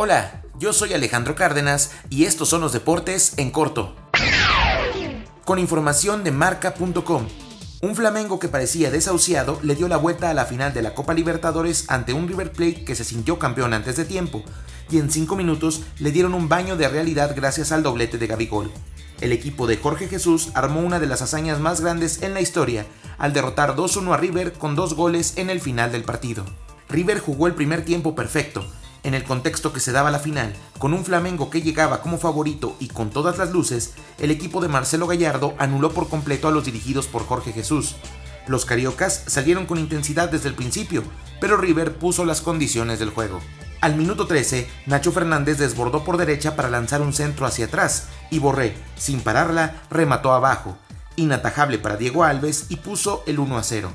Hola, yo soy Alejandro Cárdenas y estos son los deportes en corto. Con información de marca.com. Un Flamengo que parecía desahuciado le dio la vuelta a la final de la Copa Libertadores ante un River Plate que se sintió campeón antes de tiempo, y en 5 minutos le dieron un baño de realidad gracias al doblete de Gabigol. El equipo de Jorge Jesús armó una de las hazañas más grandes en la historia al derrotar 2-1 a River con dos goles en el final del partido. River jugó el primer tiempo perfecto, en el contexto que se daba la final, con un Flamengo que llegaba como favorito y con todas las luces, el equipo de Marcelo Gallardo anuló por completo a los dirigidos por Jorge Jesús. Los cariocas salieron con intensidad desde el principio, pero River puso las condiciones del juego. Al minuto 13, Nacho Fernández desbordó por derecha para lanzar un centro hacia atrás y Borré, sin pararla, remató abajo, inatajable para Diego Alves y puso el 1 a 0.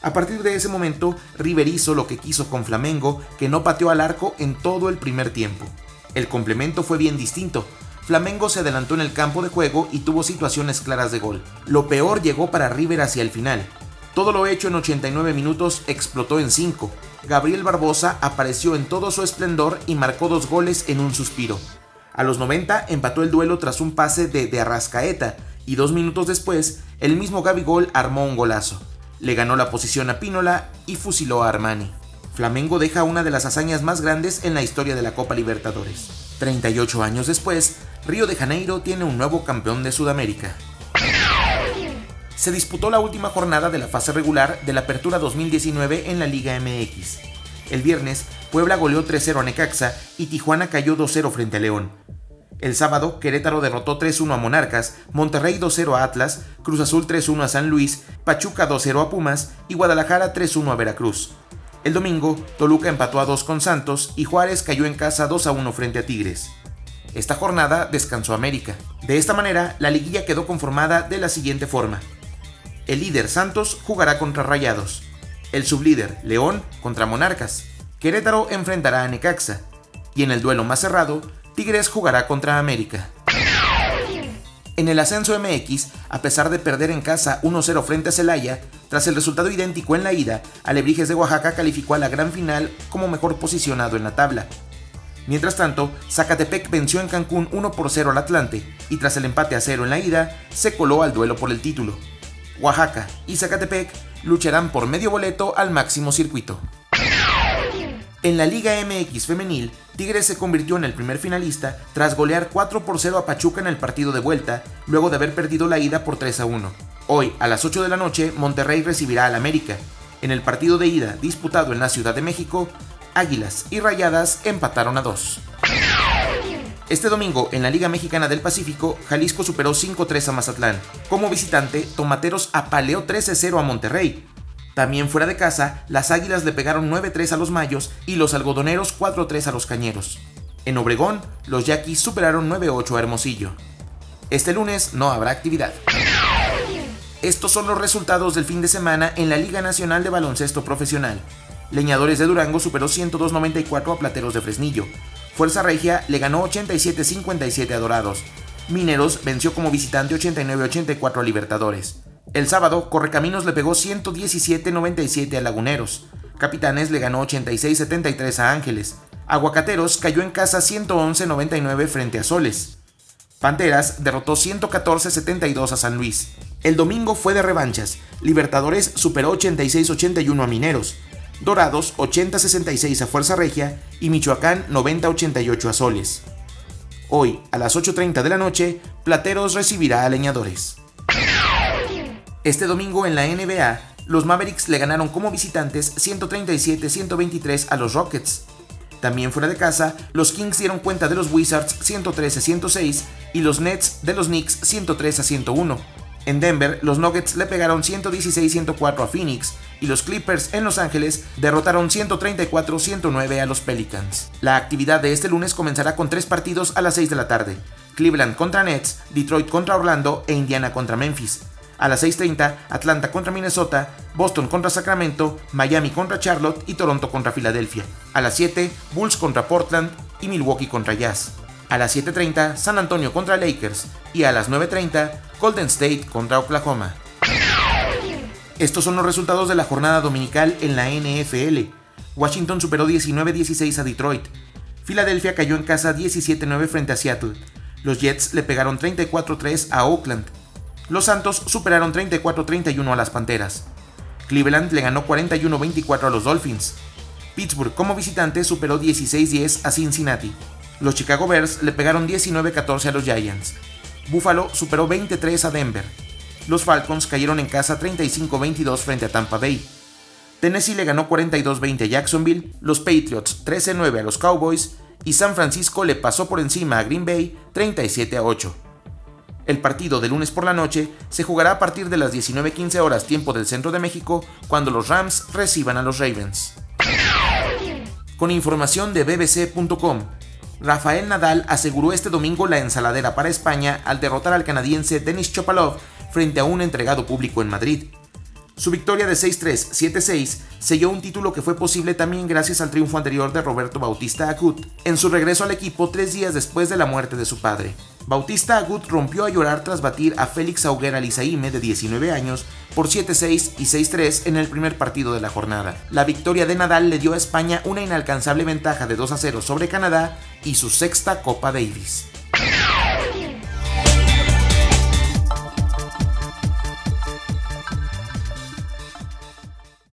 A partir de ese momento, River hizo lo que quiso con Flamengo, que no pateó al arco en todo el primer tiempo. El complemento fue bien distinto. Flamengo se adelantó en el campo de juego y tuvo situaciones claras de gol. Lo peor llegó para River hacia el final. Todo lo hecho en 89 minutos explotó en 5. Gabriel Barbosa apareció en todo su esplendor y marcó dos goles en un suspiro. A los 90 empató el duelo tras un pase de, de Arrascaeta y dos minutos después el mismo Gabigol armó un golazo le ganó la posición a Pínola y fusiló a Armani. Flamengo deja una de las hazañas más grandes en la historia de la Copa Libertadores. 38 años después, Río de Janeiro tiene un nuevo campeón de Sudamérica. Se disputó la última jornada de la fase regular de la Apertura 2019 en la Liga MX. El viernes, Puebla goleó 3-0 a Necaxa y Tijuana cayó 2-0 frente a León. El sábado, Querétaro derrotó 3-1 a Monarcas, Monterrey 2-0 a Atlas, Cruz Azul 3-1 a San Luis, Pachuca 2-0 a Pumas y Guadalajara 3-1 a Veracruz. El domingo, Toluca empató a 2 con Santos y Juárez cayó en casa 2-1 frente a Tigres. Esta jornada descansó América. De esta manera, la liguilla quedó conformada de la siguiente forma. El líder Santos jugará contra Rayados. El sublíder León contra Monarcas. Querétaro enfrentará a Necaxa. Y en el duelo más cerrado, Tigres jugará contra América. En el ascenso MX, a pesar de perder en casa 1-0 frente a Celaya, tras el resultado idéntico en la ida, Alebrijes de Oaxaca calificó a la gran final como mejor posicionado en la tabla. Mientras tanto, Zacatepec venció en Cancún 1 por 0 al Atlante y tras el empate a 0 en la ida, se coló al duelo por el título. Oaxaca y Zacatepec lucharán por medio boleto al máximo circuito. En la Liga MX femenil, Tigres se convirtió en el primer finalista tras golear 4 por 0 a Pachuca en el partido de vuelta, luego de haber perdido la ida por 3 a 1. Hoy, a las 8 de la noche, Monterrey recibirá al América. En el partido de ida disputado en la Ciudad de México, Águilas y Rayadas empataron a 2. Este domingo, en la Liga Mexicana del Pacífico, Jalisco superó 5-3 a Mazatlán. Como visitante, Tomateros apaleó 13-0 a Monterrey, también fuera de casa, las Águilas le pegaron 9-3 a los Mayos y los Algodoneros 4-3 a los Cañeros. En Obregón, los Yaquis superaron 9-8 a Hermosillo. Este lunes no habrá actividad. Estos son los resultados del fin de semana en la Liga Nacional de Baloncesto Profesional. Leñadores de Durango superó 102-94 a Plateros de Fresnillo. Fuerza Regia le ganó 87-57 a Dorados. Mineros venció como visitante 89-84 a Libertadores. El sábado, Correcaminos le pegó 117-97 a Laguneros. Capitanes le ganó 86-73 a Ángeles. Aguacateros cayó en casa 111-99 frente a Soles. Panteras derrotó 114-72 a San Luis. El domingo fue de revanchas. Libertadores superó 86-81 a Mineros. Dorados 80-66 a Fuerza Regia y Michoacán 90-88 a Soles. Hoy, a las 8.30 de la noche, Plateros recibirá a Leñadores. Este domingo en la NBA, los Mavericks le ganaron como visitantes 137-123 a los Rockets. También fuera de casa, los Kings dieron cuenta de los Wizards 113-106 y los Nets de los Knicks 103-101. En Denver, los Nuggets le pegaron 116-104 a Phoenix y los Clippers en Los Ángeles derrotaron 134-109 a los Pelicans. La actividad de este lunes comenzará con tres partidos a las 6 de la tarde. Cleveland contra Nets, Detroit contra Orlando e Indiana contra Memphis. A las 6.30, Atlanta contra Minnesota, Boston contra Sacramento, Miami contra Charlotte y Toronto contra Filadelfia. A las 7, Bulls contra Portland y Milwaukee contra Jazz. A las 7.30, San Antonio contra Lakers. Y a las 9.30, Golden State contra Oklahoma. Estos son los resultados de la jornada dominical en la NFL. Washington superó 19-16 a Detroit. Filadelfia cayó en casa 17-9 frente a Seattle. Los Jets le pegaron 34-3 a Oakland. Los Santos superaron 34-31 a las Panteras. Cleveland le ganó 41-24 a los Dolphins. Pittsburgh como visitante superó 16-10 a Cincinnati. Los Chicago Bears le pegaron 19-14 a los Giants. Buffalo superó 23 a Denver. Los Falcons cayeron en casa 35-22 frente a Tampa Bay. Tennessee le ganó 42-20 a Jacksonville, los Patriots 13-9 a los Cowboys y San Francisco le pasó por encima a Green Bay 37-8. El partido de lunes por la noche se jugará a partir de las 19.15 horas tiempo del centro de México cuando los Rams reciban a los Ravens. Con información de bbc.com, Rafael Nadal aseguró este domingo la ensaladera para España al derrotar al canadiense Denis Chopalov frente a un entregado público en Madrid. Su victoria de 6-3, 7-6 selló un título que fue posible también gracias al triunfo anterior de Roberto Bautista Agut en su regreso al equipo tres días después de la muerte de su padre. Bautista Agut rompió a llorar tras batir a Félix Auguera Lizaime de 19 años por 7-6 y 6-3 en el primer partido de la jornada. La victoria de Nadal le dio a España una inalcanzable ventaja de 2-0 sobre Canadá y su sexta Copa Davis.